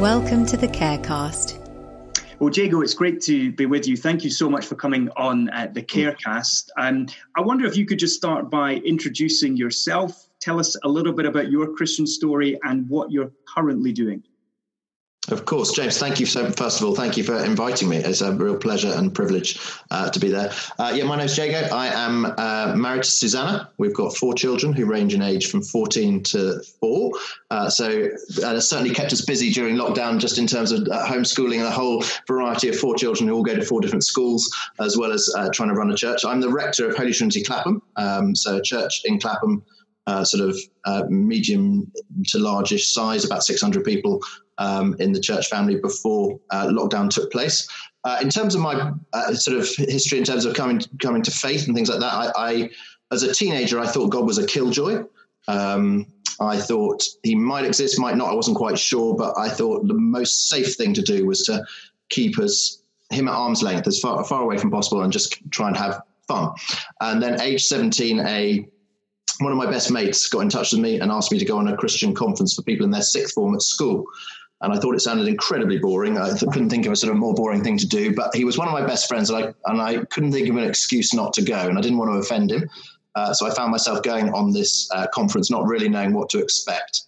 Welcome to the Carecast. Well, Jago, it's great to be with you. Thank you so much for coming on uh, the Carecast. Um, I wonder if you could just start by introducing yourself. Tell us a little bit about your Christian story and what you're currently doing. Of course, James. Thank you. So, first of all, thank you for inviting me. It's a real pleasure and privilege uh, to be there. Uh, yeah, my name's Jago. I am uh, married to Susanna. We've got four children who range in age from 14 to four. Uh, so, uh, certainly kept us busy during lockdown, just in terms of uh, homeschooling and a whole variety of four children who all go to four different schools, as well as trying to run a church. I'm the rector of Holy Trinity Clapham, um, so a church in Clapham. Uh, sort of uh, medium to largish size, about 600 people, um, in the church family before uh, lockdown took place. Uh, in terms of my uh, sort of history, in terms of coming coming to faith and things like that, I, I as a teenager I thought God was a killjoy. Um, I thought he might exist, might not. I wasn't quite sure, but I thought the most safe thing to do was to keep us him at arm's length, as far far away from possible, and just try and have fun. And then, age seventeen, a one of my best mates got in touch with me and asked me to go on a Christian conference for people in their sixth form at school and I thought it sounded incredibly boring. I couldn't think of a sort of more boring thing to do. But he was one of my best friends, and I and I couldn't think of an excuse not to go, and I didn't want to offend him. Uh, so I found myself going on this uh, conference, not really knowing what to expect.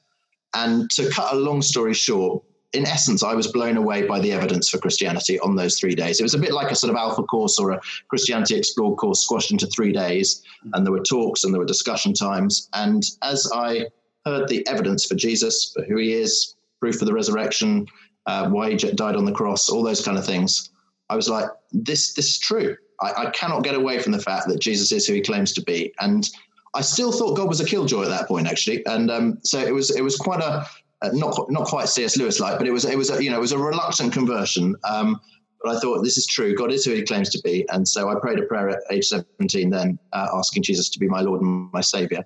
And to cut a long story short, in essence, I was blown away by the evidence for Christianity on those three days. It was a bit like a sort of alpha course or a Christianity Explored course squashed into three days. And there were talks and there were discussion times. And as I heard the evidence for Jesus, for who he is, proof of the resurrection, uh, why he died on the cross, all those kind of things. I was like, this this is true. I, I, cannot get away from the fact that Jesus is who he claims to be. And I still thought God was a killjoy at that point, actually. And um, so it was it was quite a uh, not not quite C.S. Lewis like, but it was it was a, you know it was a reluctant conversion. Um, but I thought this is true. God is who He claims to be, and so I prayed a prayer at age seventeen, then uh, asking Jesus to be my Lord and my Savior.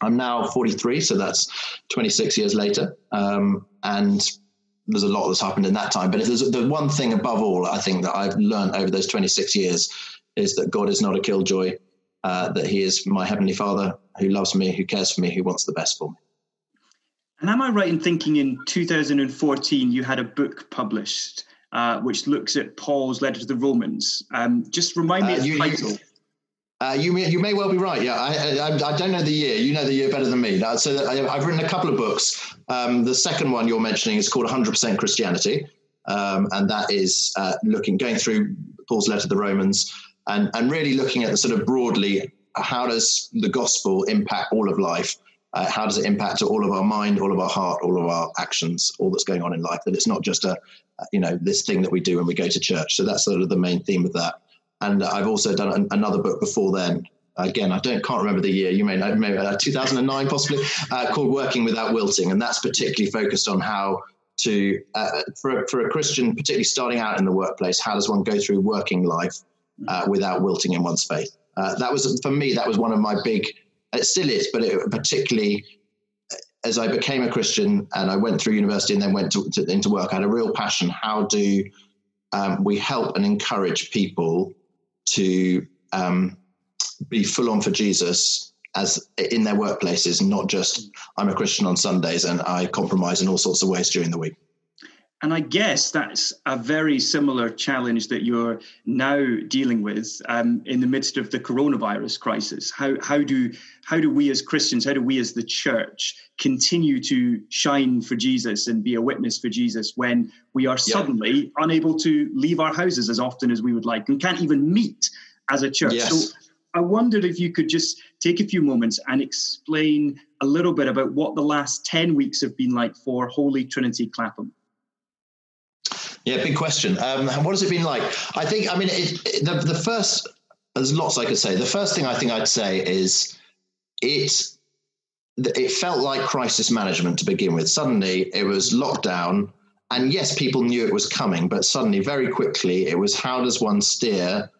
I'm now 43, so that's 26 years later. Um, and there's a lot that's happened in that time. But there's the one thing above all, I think that I've learned over those 26 years is that God is not a killjoy, uh, that He is my Heavenly Father who loves me, who cares for me, who wants the best for me. And am I right in thinking in 2014 you had a book published uh, which looks at Paul's letter to the Romans? Um, just remind me uh, of the title. You, uh, you may you may well be right. Yeah, I, I, I don't know the year. You know the year better than me. So I, have written a couple of books. Um, the second one you're mentioning is called 100% Christianity, um, and that is uh, looking going through Paul's letter to the Romans and and really looking at the sort of broadly how does the gospel impact all of life. Uh, how does it impact all of our mind, all of our heart, all of our actions, all that's going on in life? That it's not just a, you know, this thing that we do when we go to church. So that's sort of the main theme of that and I've also done an, another book before then. Again, I don't can't remember the year. You may know, maybe uh, 2009 possibly, uh, called "Working Without Wilting," and that's particularly focused on how to uh, for for a Christian, particularly starting out in the workplace, how does one go through working life uh, without wilting in one's faith? Uh, that was for me. That was one of my big. It still is, but it, particularly as I became a Christian and I went through university and then went to, to, into work, I had a real passion. How do um, we help and encourage people to um, be full on for Jesus as in their workplaces, not just I'm a Christian on Sundays and I compromise in all sorts of ways during the week. And I guess that's a very similar challenge that you're now dealing with um, in the midst of the coronavirus crisis. How, how, do, how do we as Christians, how do we as the church continue to shine for Jesus and be a witness for Jesus when we are suddenly yep. unable to leave our houses as often as we would like and can't even meet as a church? Yes. So I wondered if you could just take a few moments and explain a little bit about what the last 10 weeks have been like for Holy Trinity Clapham. Yeah, big question. Um, what has it been like? I think, I mean, it, it, the, the first, there's lots I could say. The first thing I think I'd say is it, it felt like crisis management to begin with. Suddenly it was lockdown. And yes, people knew it was coming, but suddenly, very quickly, it was how does one steer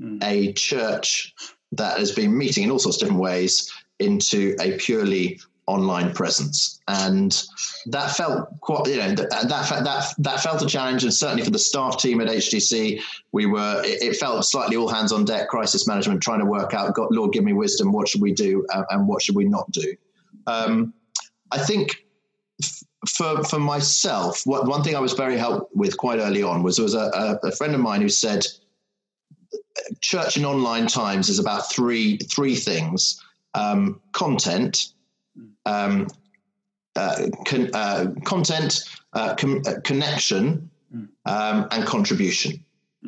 mm. a church that has been meeting in all sorts of different ways into a purely online presence, and that felt quite you know that that that that felt a challenge, and certainly for the staff team at HTC, we were it, it felt slightly all hands on deck, crisis management, trying to work out, God, Lord, give me wisdom, what should we do, uh, and what should we not do. Um, I think for for myself, what, one thing I was very helped with quite early on was there was a, a, a friend of mine who said, "Church in online times is about three three things: um, content, um, uh, con, uh, content, uh, com, uh, connection, um, and contribution."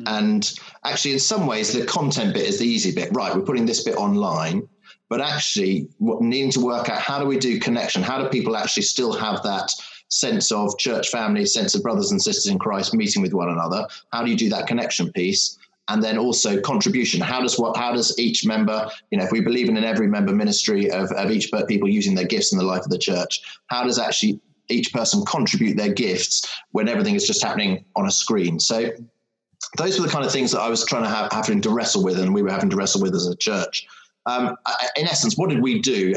And actually, in some ways, the content bit is the easy bit. Right, we're putting this bit online, but actually needing to work out how do we do connection? How do people actually still have that sense of church family, sense of brothers and sisters in Christ meeting with one another? How do you do that connection piece? And then also contribution. How does what? How does each member, you know, if we believe in an every member ministry of, of each people using their gifts in the life of the church, how does actually each person contribute their gifts when everything is just happening on a screen? So those were the kind of things that I was trying to have having to wrestle with, and we were having to wrestle with as a church. Um, in essence, what did we do?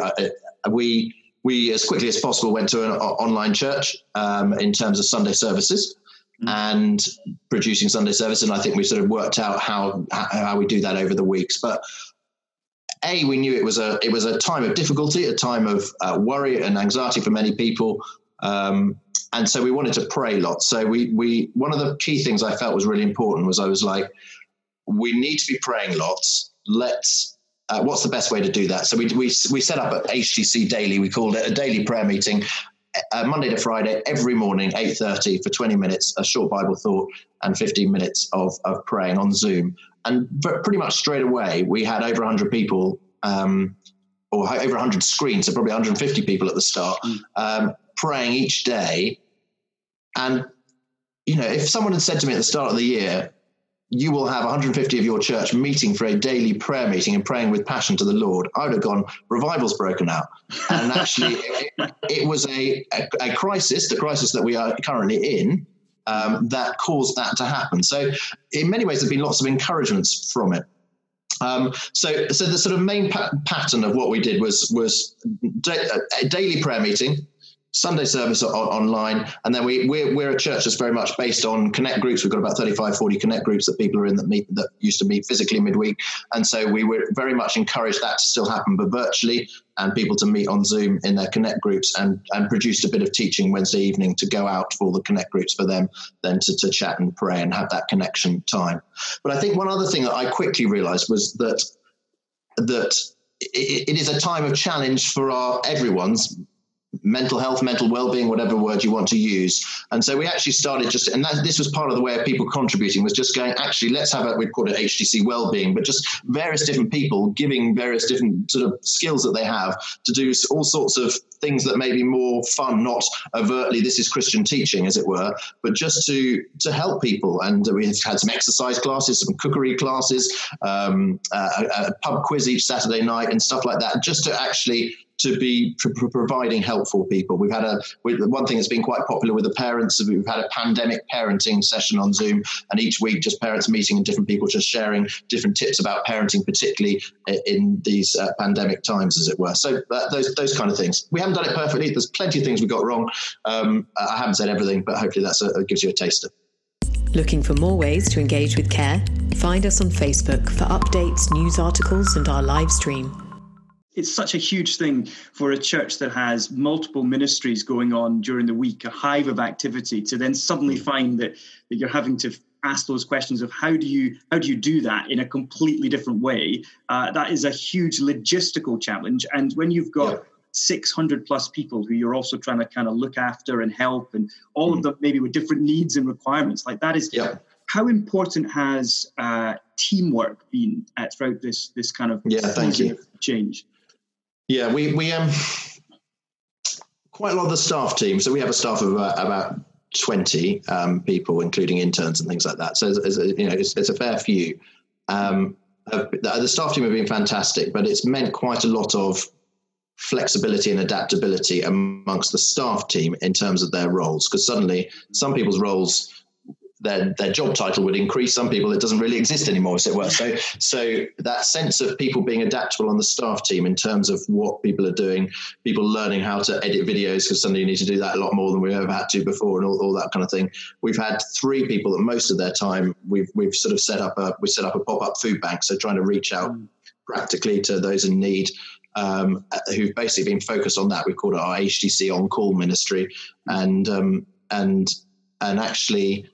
We we as quickly as possible went to an online church um, in terms of Sunday services. And producing Sunday service, and I think we sort of worked out how how we do that over the weeks. But a we knew it was a it was a time of difficulty, a time of uh, worry and anxiety for many people. Um, and so we wanted to pray lots. So we we one of the key things I felt was really important was I was like, we need to be praying lots. Let's uh, what's the best way to do that? So we, we, we set up at HTC Daily. We called it a daily prayer meeting, uh, Monday to Friday, every morning, 8.30 for 20 minutes, a short Bible thought and 15 minutes of, of praying on Zoom. And pretty much straight away, we had over 100 people um, or over 100 screens, so probably 150 people at the start, mm. um, praying each day. And, you know, if someone had said to me at the start of the year, you will have 150 of your church meeting for a daily prayer meeting and praying with passion to the Lord, I would have gone, revival's broken out. And actually, it, it, was a, a, a, crisis, the crisis that we are currently in, um, that caused that to happen. So, in many ways, there have been lots of encouragements from it. Um, so, so the sort of main pa- pattern of what we did was was da- a daily prayer meeting, Sunday service on, online. And then we, we're, we're a church that's very much based on connect groups. We've got about 35, 40 connect groups that people are in that meet, that used to meet physically midweek. And so we were very much encouraged that to still happen, but virtually and people to meet on Zoom in their connect groups and, and produced a bit of teaching Wednesday evening to go out for the connect groups for them, then to, to chat and pray and have that connection time. But I think one other thing that I quickly realized was that, that it, it is a time of challenge for our everyone's mental health, mental well-being, whatever word you want to use. And so we actually started just, and that, this was part of the way of people contributing was just going, actually, let's have a, we call it HTC well-being, but just various different people giving various different sort of skills that they have to do all sorts of things that may be more fun, not overtly, this is Christian teaching, as it were, but just to, to help people. And we had some exercise classes, some cookery classes, um, a, a pub quiz each Saturday night and stuff like that, just to actually to be pr- providing help for people. We've had a one thing that's been quite popular with the parents. We've had a pandemic parenting session on Zoom, and each week just parents meeting and different people just sharing different tips about parenting, particularly in these uh, pandemic times, as it were. So uh, those those kind of things. We haven't done it perfectly. There's plenty of things we got wrong. Um, I haven't said everything, but hopefully that gives you a taster. Looking for more ways to engage with care? Find us on Facebook for updates, news articles, and our live stream it's such a huge thing for a church that has multiple ministries going on during the week, a hive of activity, to then suddenly mm. find that, that you're having to ask those questions of how do you how do you do that in a completely different way. Uh, that is a huge logistical challenge, and when you've got yeah. 600 plus people who you're also trying to kind of look after and help, and all mm. of them maybe with different needs and requirements, like that is. Yeah. How important has uh, teamwork been uh, throughout this this kind of yeah, thank you. change? Yeah, we we um quite a lot of the staff team. So we have a staff of about, about twenty um, people, including interns and things like that. So it's, it's, you know, it's, it's, a fair few. Um, uh, the staff team have been fantastic, but it's meant quite a lot of flexibility and adaptability amongst the staff team in terms of their roles. Because suddenly, some people's roles their their job title would increase. Some people it doesn't really exist anymore, as it were. So so that sense of people being adaptable on the staff team in terms of what people are doing, people learning how to edit videos because suddenly you need to do that a lot more than we ever had to before, and all, all that kind of thing. We've had three people that most of their time we've we've sort of set up a we set up a pop up food bank, so trying to reach out. Mm. Practically to those in need, um, who've basically been focused on that. We've called it our HTC on call ministry, and um, and and actually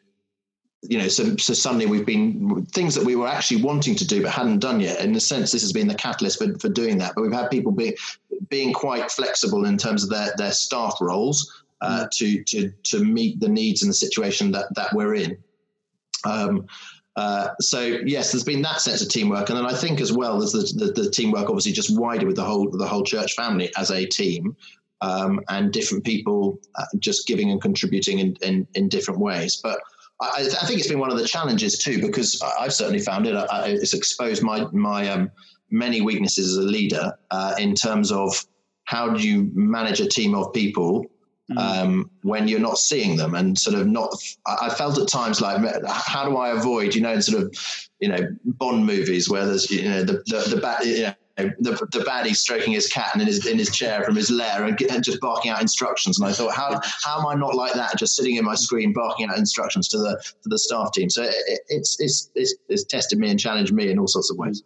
you know, so, so suddenly we've been things that we were actually wanting to do but hadn't done yet. In a sense, this has been the catalyst for, for doing that. But we've had people being being quite flexible in terms of their, their staff roles uh, mm. to to to meet the needs and the situation that that we're in. Um, uh, so yes, there's been that sense of teamwork, and then I think as well there's the, the, the teamwork obviously just wider with the whole the whole church family as a team. Um, and different people uh, just giving and contributing in, in, in different ways. But I, I, think it's been one of the challenges too, because I've certainly found it. I, it's exposed my my um, many weaknesses as a leader uh, in terms of how do you manage a team of people mm. um, when you're not seeing them and sort of not. I felt at times like, how do I avoid, you know, in sort of, you know, Bond movies where there's, you know, the the, the bad, you know, the, the baddie stroking his cat and in his in his chair from his lair and, and, just barking out instructions. And I thought, how how am I not like that? Just sitting in my screen barking out instructions to the to the staff team. So it, it's, it's it's it's tested me and challenged me in all sorts of ways.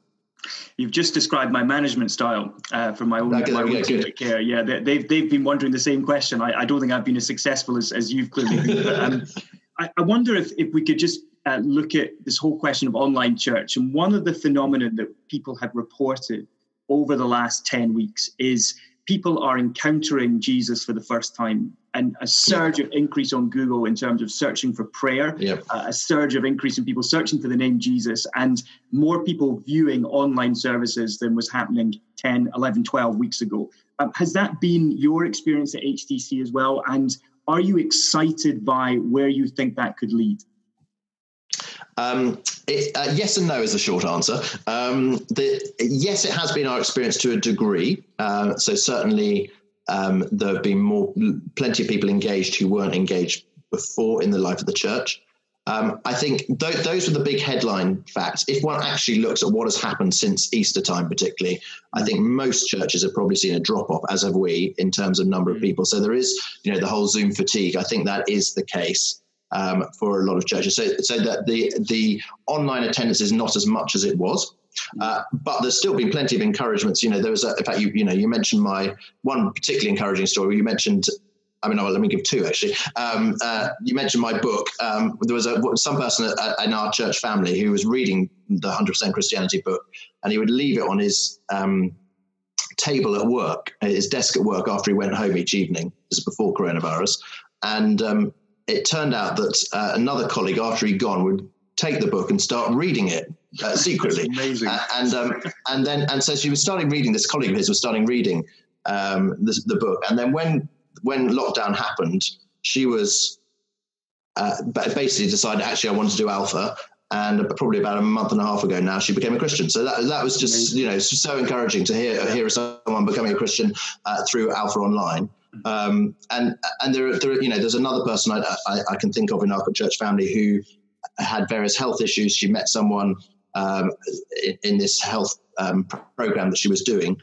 You've just described my management style uh, from my own, okay, my own yeah, care. Yeah, they, have they've, they've been wondering the same question. I, I don't think I've been as successful as, as you've clearly been. But, um, I, I wonder if, if we could just uh, look at this whole question of online church. And one of the phenomena that people have reported over the last 10 weeks is people are encountering Jesus for the first time and a surge of increase on Google in terms of searching for prayer, uh, a surge of increase in people searching for the name Jesus, and more people viewing online services than was happening 10, 11, 12 weeks ago. Um, has that been your experience at HTC as well? And are you excited by where you think that could lead? Um, it, uh, yes and no is the short answer. Um, the, yes, it has been our experience to a degree. Uh, so certainly um, there have been more, plenty of people engaged who weren't engaged before in the life of the church. Um, I think th- those are the big headline facts. If one actually looks at what has happened since Easter time, particularly, I think most churches have probably seen a drop off, as have we, in terms of number of mm. people. So there is, you know, the whole Zoom fatigue. I think that is the case um, for a lot of churches. So, so that the the online attendance is not as much as it was. Uh, but there's still been plenty of encouragements. You know, there was, a, in fact, you you know, you mentioned my one particularly encouraging story. You mentioned I mean, let me give two actually. Um, uh, you mentioned my book. Um, there was a, some person in our church family who was reading the 100% Christianity book, and he would leave it on his um, table at work, his desk at work after he went home each evening. This is before coronavirus. And um, it turned out that uh, another colleague, after he'd gone, would take the book and start reading it uh, secretly. amazing. Uh, and um, and then and so she was starting reading. This colleague of his was starting reading um, this, the book. And then when when lockdown happened, she was uh, basically decided actually I wanted to do Alpha. And probably about a month and a half ago now, she became a Christian. So that that was just you know so encouraging to hear hear someone becoming a Christian uh, through Alpha Online. Um, and and there, there, you know, there's another person I, I, I, can think of in our church family who had various health issues. She met someone um, in, in, this health um, program that she was doing,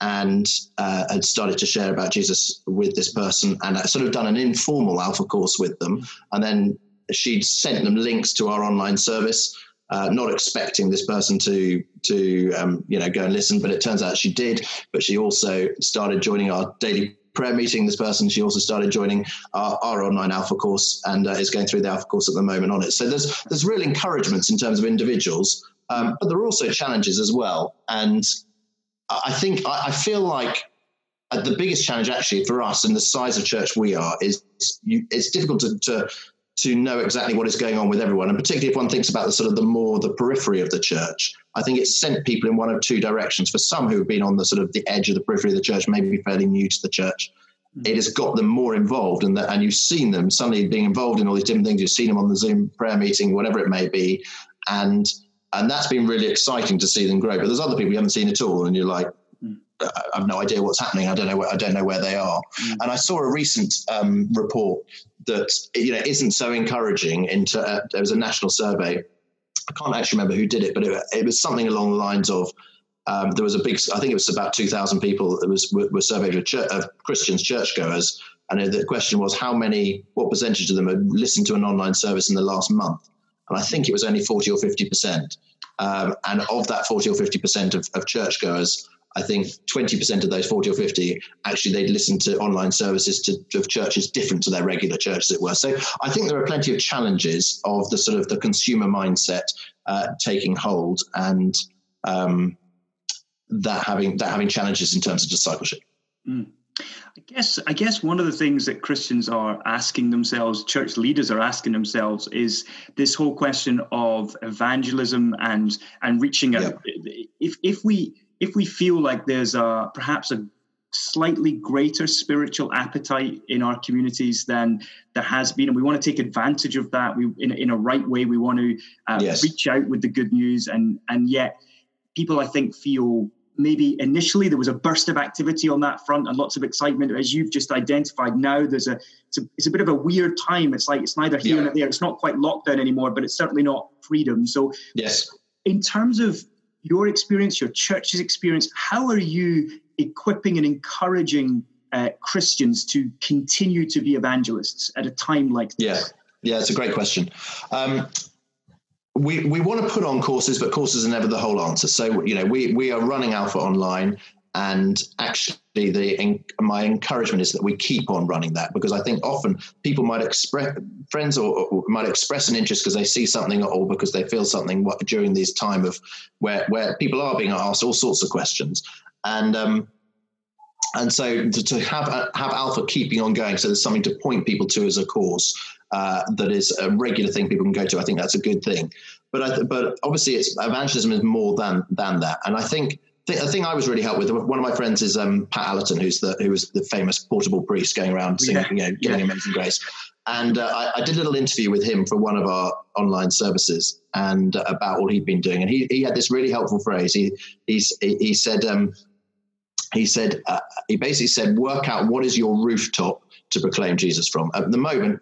and uh, had started to share about Jesus with this person, and sort of done an informal Alpha course with them, and then she'd sent them links to our online service. Uh, not expecting this person to to um, you know go and listen, but it turns out she did. But she also started joining our daily prayer meeting this person. She also started joining our, our online Alpha course and uh, is going through the Alpha course at the moment on it. So there's there's real encouragements in terms of individuals, um, but there are also challenges as well. And I think I, I feel like uh, the biggest challenge actually for us and the size of church we are is you, it's difficult to, to to know exactly what is going on with everyone, and particularly if one thinks about the sort of the more the periphery of the church. I think it's sent people in one of two directions. For some who've been on the sort of the edge of the periphery of the church, maybe fairly new to the church, mm-hmm. it has got them more involved, and and you've seen them suddenly being involved in all these different things. You've seen them on the Zoom prayer meeting, whatever it may be, and and that's been really exciting to see them grow. But there's other people you haven't seen at all, and you're like, mm. I have no idea what's happening. I don't know. Where, I don't know where they are. Mm. And I saw a recent um, report that you know isn't so encouraging. Into uh, there was a national survey I can't actually remember who did it, but it, it was something along the lines of um, there was a big, I think it was about 2,000 people that was were, were surveyed of, church, of Christians, churchgoers, and the question was how many, what percentage of them had listened to an online service in the last month, and I think it was only 40 or 50 percent. Um, and of that 40 or 50 percent of, of churchgoers, I think 20% of those 40 or 50 actually they'd listen to online services to, of churches different to their regular church, as it were. So I think there are plenty of challenges of the sort of the consumer mindset uh, taking hold and um, that having that having challenges in terms of discipleship. Mm. I guess I guess one of the things that Christians are asking themselves, church leaders are asking themselves, is this whole question of evangelism and and reaching out. Yeah. If if we if we feel like there's a perhaps a slightly greater spiritual appetite in our communities than there has been, and we want to take advantage of that. We in in a right way. We want to uh, yes. reach out with the good news, and and yet people I think feel maybe initially there was a burst of activity on that front and lots of excitement as you've just identified now there's a it's a, it's a bit of a weird time it's like it's neither here yeah. nor there it's not quite lockdown anymore but it's certainly not freedom so yes in terms of your experience your church's experience how are you equipping and encouraging uh, christians to continue to be evangelists at a time like this? Yeah. Yeah it's a great question. Um, we, we want to put on courses, but courses are never the whole answer. So, you know, we, we are running Alpha online and actually the my encouragement is that we keep on running that because I think often people might express friends or, or might express an interest because they see something or because they feel something during this time of where where people are being asked all sorts of questions and um, and so to, to have have Alpha keeping on going so there's something to point people to as a course uh, that is a regular thing people can go to. I think that's a good thing. But I, but obviously, it's evangelism is more than than that. And I think the thing I was really helped with one of my friends is um, Pat Allerton, who's the who was the famous portable priest going around singing, yeah. you know, giving yeah. Amazing Grace. And uh, I, I, did a little interview with him for one of our online services and uh, about what he'd been doing. And he, he had this really helpful phrase. He he's, he, he said um, he said uh, he basically said work out what is your rooftop to proclaim Jesus from. At the moment,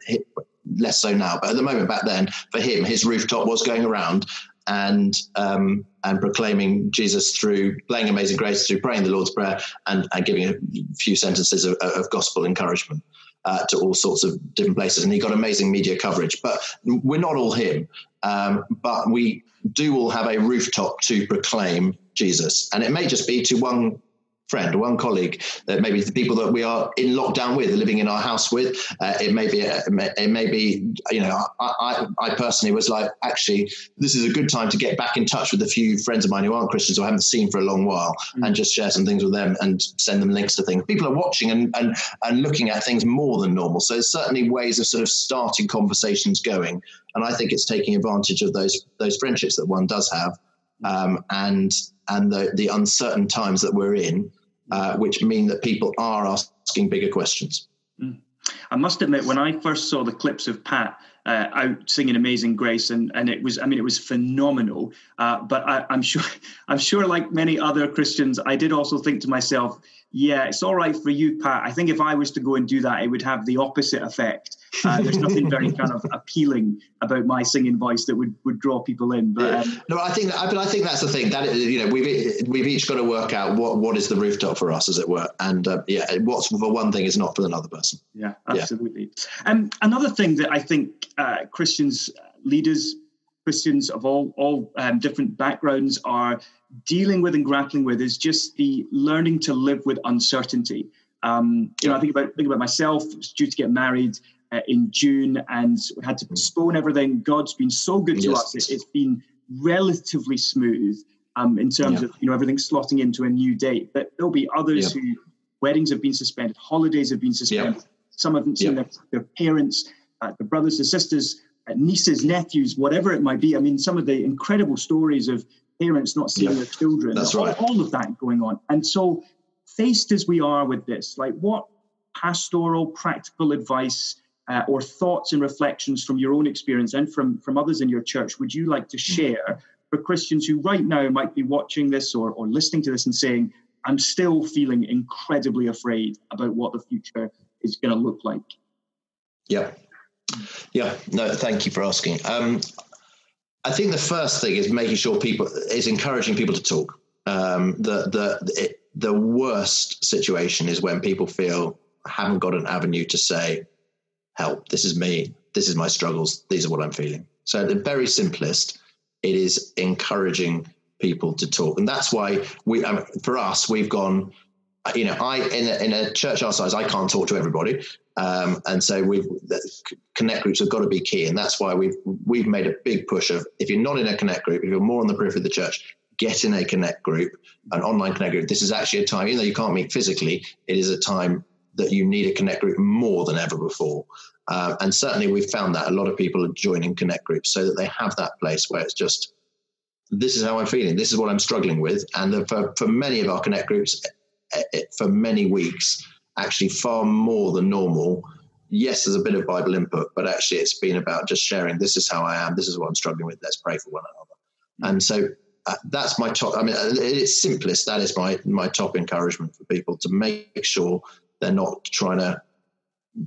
less so now, but at the moment back then, for him, his rooftop was going around and um, and proclaiming Jesus through playing Amazing Grace, through praying the Lord's Prayer, and, and giving a few sentences of, of gospel encouragement uh, to all sorts of different places. And he got amazing media coverage. But we're not all him, um, but we do all have a rooftop to proclaim Jesus, and it may just be to one friend, one colleague, that maybe the people that we are in lockdown with, living in our house with. Uh, it may be, it may be, you know, I, I, I, personally was like, actually, this is a good time to get back in touch with a few friends of mine who aren't Christians or haven't seen for a long while, mm. and just share some things with them and send them links to things. People are watching and and and looking at things more than normal. So there's certainly ways of sort of starting conversations going, and I think it's taking advantage of those those friendships that one does have. Um, and and the, the uncertain times that we're in, uh, which mean that people are asking bigger questions. Mm. I must admit, when I first saw the clips of Pat uh, out singing "Amazing Grace," and and it was, I mean, it was phenomenal. Uh, but I, I'm sure, I'm sure, like many other Christians, I did also think to myself, yeah, it's all right for you, Pat. I think if I was to go and do that, it would have the opposite effect. Uh, there's nothing very kind of appealing about my singing voice that would, would draw people in. But um, no, I think I, I think that's the thing. That you know, we've we've each got to work out what what is the rooftop for us, as it were, and uh, yeah, what's for one thing is not for another person. Yeah, absolutely. Yeah. Um, another thing that I think uh, Christians leaders Christians of all all um, different backgrounds are dealing with and grappling with is just the learning to live with uncertainty. Um, you know, I think about think about myself. I was due to get married uh, in June, and had to postpone everything. God's been so good to yes. us; it, has been relatively smooth um, in terms yeah. of you know everything slotting into a new date. But there'll be others yeah. who weddings have been suspended, holidays have been suspended. Yeah. Some haven't seen their, their, parents, uh, their brothers and sisters, uh, nieces, nephews, whatever it might be. I mean, some of the incredible stories of parents not seeing their children. That's right. All, all of that going on, and so faced as we are with this, like what pastoral, practical advice uh, or thoughts and reflections from your own experience and from, from others in your church would you like to mm. share for Christians who right now might be watching this or, or listening to this and saying, I'm still feeling incredibly afraid about what the future is going to look like? Yeah. Yeah. No, thank you for asking. Um, I think the first thing is making sure people is encouraging people to talk. Um, the the it, the worst situation is when people feel haven't got an avenue to say, help. This is me. This is my struggles. These are what I'm feeling. So, at the very simplest, it is encouraging people to talk, and that's why we, um, for us, we've gone. You know, I in a, in a church our size, I can't talk to everybody, um, and so we've connect groups have got to be key, and that's why we've we've made a big push of if you're not in a connect group, if you're more on the periphery of the church, get in a connect group, an online connect group. This is actually a time, even though you can't meet physically, it is a time that you need a connect group more than ever before. Uh, and certainly we've found that a lot of people are joining connect groups so that they have that place where it's just, this is how I'm feeling, this is what I'm struggling with. And for, for many of our connect groups, for many weeks, actually far more than normal. Yes, there's a bit of Bible input, but actually it's been about just sharing, this is how I am, this is what I'm struggling with, let's pray for one another. And so uh, that's my top. I mean, uh, it's simplest. That is my my top encouragement for people to make sure they're not trying to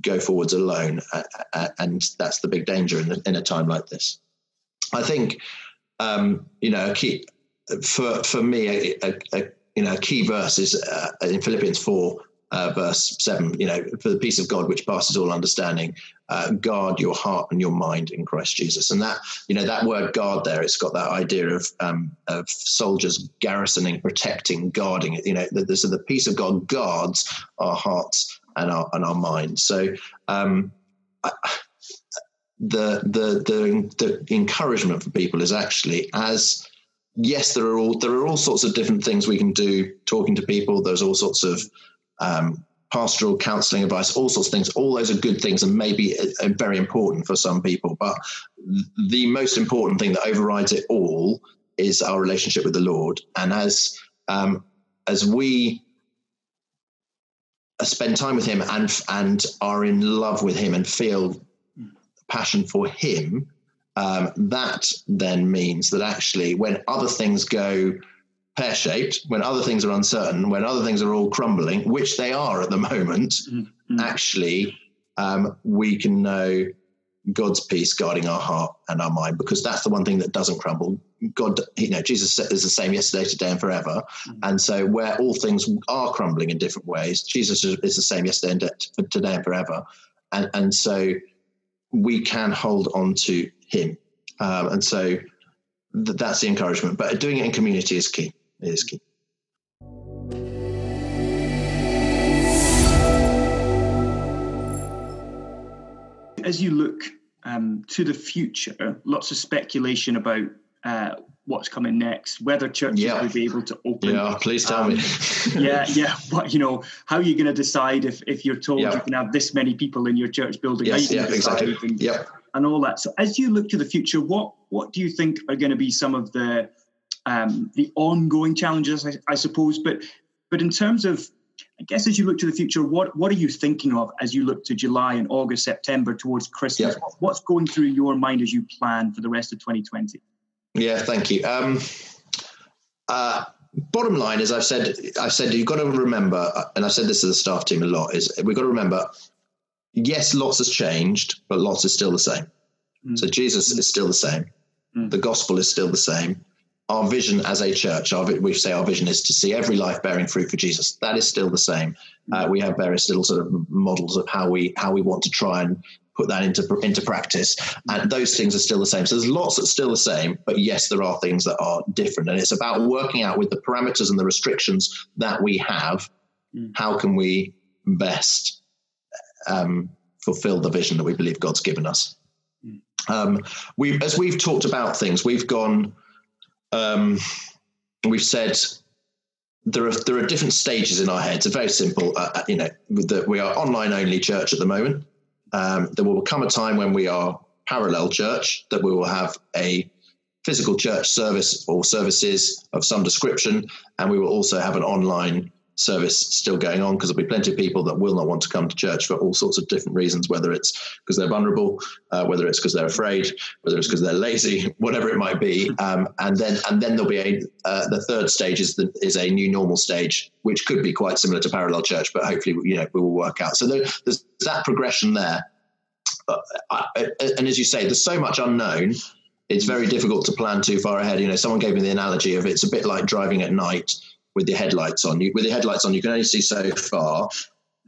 go forwards alone, uh, uh, and that's the big danger in, the, in a time like this. I think, um, you know, a key for for me, a, a, a you know, key verse is uh, in Philippians four, uh, verse 7, you know, for the peace of God which passes all understanding, uh, guard your heart and your mind in Christ Jesus. And that, you know, that word guard there, it's got that idea of, um, of soldiers garrisoning, protecting, guarding it. You know, the, the, so the peace of God guards our hearts and our, and our minds. So, um, I, the, the, the, the encouragement for people is actually as, yes, there are all there are all sorts of different things we can do talking to people. There's all sorts of um, pastoral counseling advice, all sorts of things. All those are good things and maybe uh, very important for some people. But the most important thing that overrides it all is our relationship with the Lord. And as um, as we uh, spend time with Him and and are in love with Him and feel passion for Him, um, that then means that actually when other things go pear shaped, when other things are uncertain, when other things are all crumbling, which they are at the moment, mm-hmm. actually, um, we can know God's peace guarding our heart and our mind because that's the one thing that doesn't crumble. God, you know, Jesus is the same yesterday, today, and forever. Mm-hmm. And so, where all things are crumbling in different ways, Jesus is the same yesterday, and today, and forever. And, and so, we can hold on to Him. Um, and so, th- that's the encouragement. But doing it in community is key is key. As you look um, to the future, lots of speculation about uh, what's coming next, whether churches yeah. will be able to open. Yeah, please tell um, me. yeah, yeah. What you know, how are you going to decide if, if you're told yeah. you can have this many people in your church building? Yes, yeah, exactly. And, yeah. and all that. So, as you look to the future, what what do you think are going to be some of the um, the ongoing challenges, I, I, suppose. But but in terms of, I guess as you look to the future, what what are you thinking of as you look to July and August, September towards Christmas? Yeah. What's going through your mind as you plan for the rest of 2020? Yeah, thank you. Um, uh, bottom line is, I've said, I've said, you've got to remember, and I've said this to the staff team a lot, is we've got to remember, yes, lots has changed, but lots is still the same. Mm. So Jesus mm. is still the same. Mm. The gospel is still the same our vision as a church, our, we say our vision is to see every life bearing fruit for Jesus. That is still the same. Uh, we have various little sort of models of how we how we want to try and put that into into practice, and those things are still the same. So there's lots that's still the same, but yes, there are things that are different, and it's about working out with the parameters and the restrictions that we have. Mm. How can we best um, fulfill the vision that we believe God's given us? Mm. Um, we, as we've talked about things, we've gone um, we've said there are there are different stages in our heads. It's very simple. Uh, uh you know, that we are online only church at the moment. Um, there will come a time when we are parallel church that we will have a physical church service or services of some description, and we will also have an online service still going on because there'll be plenty of people that will not want to come to church for all sorts of different reasons, whether it's because they're vulnerable, uh, whether it's because they're afraid, whether it's because they're lazy, whatever it might be. Um, and then and then there'll be a uh, the third stage is the, is a new normal stage, which could be quite similar to parallel church, but hopefully you know we will work out. So there, there's that progression there. Uh, and as you say, there's so much unknown. It's very difficult to plan too far ahead. You know, someone gave me the analogy of it's a bit like driving at night with the headlights on. You, with the headlights on, you can only see so far,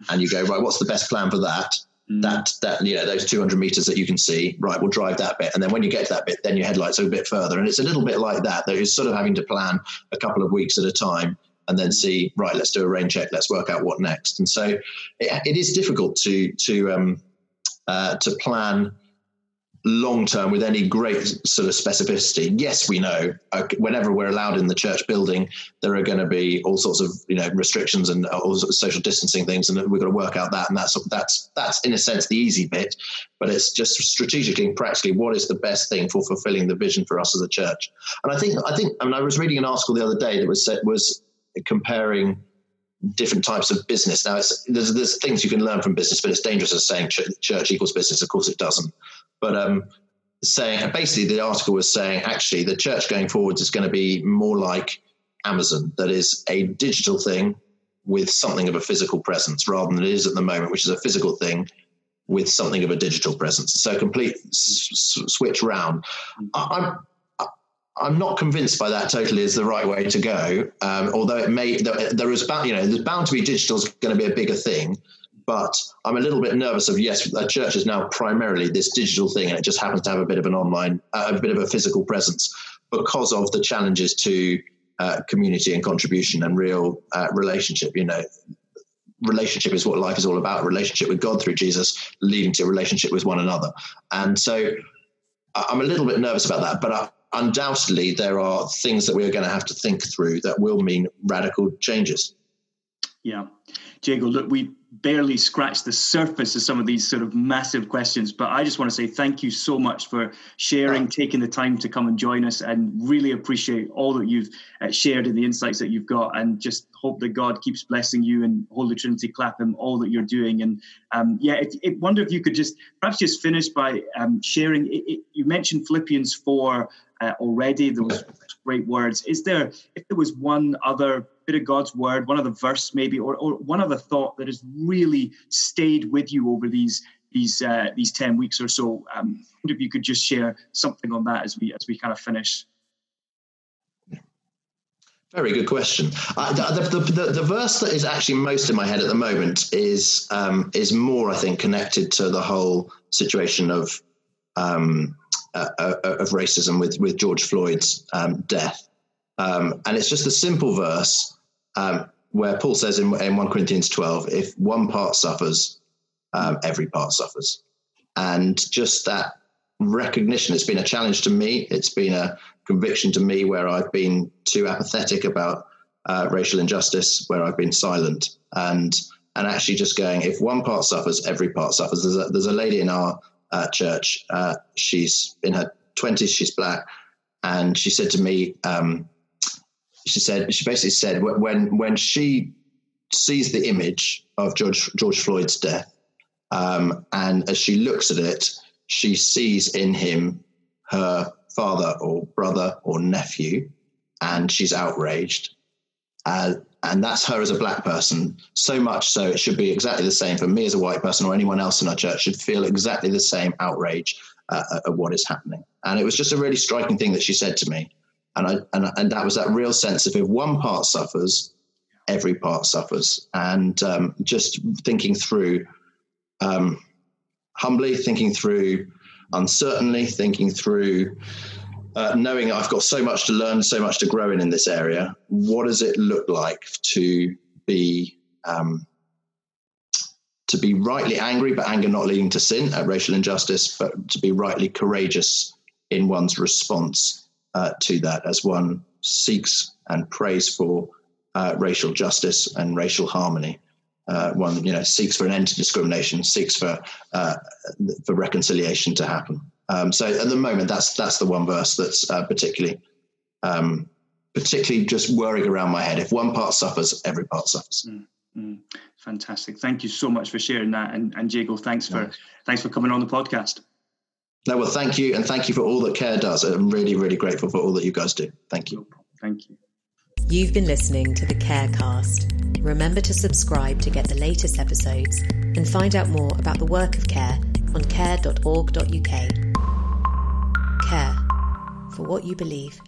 and you go right. What's the best plan for that? Mm. That that you know those 200 meters that you can see, right? We'll drive that bit, and then when you get to that bit, then your headlights are a bit further, and it's a little bit like that. That is sort of having to plan a couple of weeks at a time, and then see, right? Let's do a rain check. Let's work out what next. And so it, it is difficult to to um, uh, to plan long term with any great sort of specificity. Yes, we know whenever we're allowed in the church building, there are going to be all sorts of you know restrictions and all sorts of social distancing things, and we've got to work out that. And that's that's that's in a sense the easy bit, but it's just strategically and practically what is the best thing for fulfilling the vision for us as a church. And I think I think I mean I was reading an article the other day that was was comparing different types of business. Now, there's, there's things you can learn from business, but it's dangerous as saying church equals business. Of course, it doesn't. But um, saying basically, the article was saying actually the church going forwards is going to be more like Amazon, that is a digital thing with something of a physical presence, rather than it is at the moment, which is a physical thing with something of a digital presence. So complete s- switch round. I'm I'm not convinced by that totally is the right way to go. Um, although it may, there is bound, you know, there's bound to be digital is going to be a bigger thing, but I'm a little bit nervous of yes, a church is now primarily this digital thing, and it just happens to have a bit of an online, uh, a bit of a physical presence because of the challenges to uh, community and contribution and real uh, relationship. You know, relationship is what life is all about. Relationship with God through Jesus, leading to relationship with one another, and so. I'm a little bit nervous about that, but I, undoubtedly there are things that we are going to have to think through that will mean radical changes. Yeah. Jago, look, we barely scratched the surface of some of these sort of massive questions, but I just want to say thank you so much for sharing, taking the time to come and join us, and really appreciate all that you've uh, shared and the insights that you've got, and just hope that God keeps blessing you and Holy Trinity Clapham, all that you're doing. And um, yeah, I wonder if you could just perhaps just finish by um, sharing. It, it, you mentioned Philippians 4 uh, already, those great words. Is there, if there was one other bit of God's word, one other verse maybe, or, or one other thought that has really stayed with you over these these uh, these ten weeks or so? Um, if you could just share something on that as we as we kind of finish. Very good question. Uh, the, the, the, the, verse that is actually most in my head at the moment is um, is more, I think, connected to the whole situation of um, uh, uh, of racism with with George Floyd's um, death, um, and it's just a simple verse um, where Paul says in, in 1 Corinthians 12, if one part suffers, um, every part suffers. And just that recognition, it's been a challenge to me. It's been a conviction to me where I've been too apathetic about uh, racial injustice, where I've been silent. And and actually just going, if one part suffers, every part suffers. There's a, there's a lady in our uh, church. Uh, she's in her 20s, she's black. And she said to me, um, she said she basically said when when she sees the image of George George Floyd's death, um, and as she looks at it, she sees in him her father or brother or nephew, and she's outraged. Uh, and that's her as a black person. So much so, it should be exactly the same for me as a white person or anyone else in our church should feel exactly the same outrage uh, at what is happening. And it was just a really striking thing that she said to me. And, I, and, and that was that real sense of if one part suffers, every part suffers. And um, just thinking through, um, humbly thinking through, uncertainly thinking through, uh, knowing I've got so much to learn, so much to grow in in this area. What does it look like to be um, to be rightly angry, but anger not leading to sin at racial injustice, but to be rightly courageous in one's response uh, to that as one seeks and prays for uh, racial justice and racial harmony. Uh, one, you know, seeks for an end to discrimination, seeks for uh, for reconciliation to happen. Um, so at the moment, that's that's the one verse that's uh, particularly um, particularly just worrying around my head. If one part suffers, every part suffers. Mm, mm. Fantastic. Thank you so much for sharing that, and and Jago, thanks for thanks for coming on the podcast. No, well, thank you, and thank you for all that Care does. I'm really, really grateful for all that you guys do. Thank you. Thank you. You've been listening to the Carecast. Remember to subscribe to get the latest episodes and find out more about the work of Care on care.org.uk. For what you believe.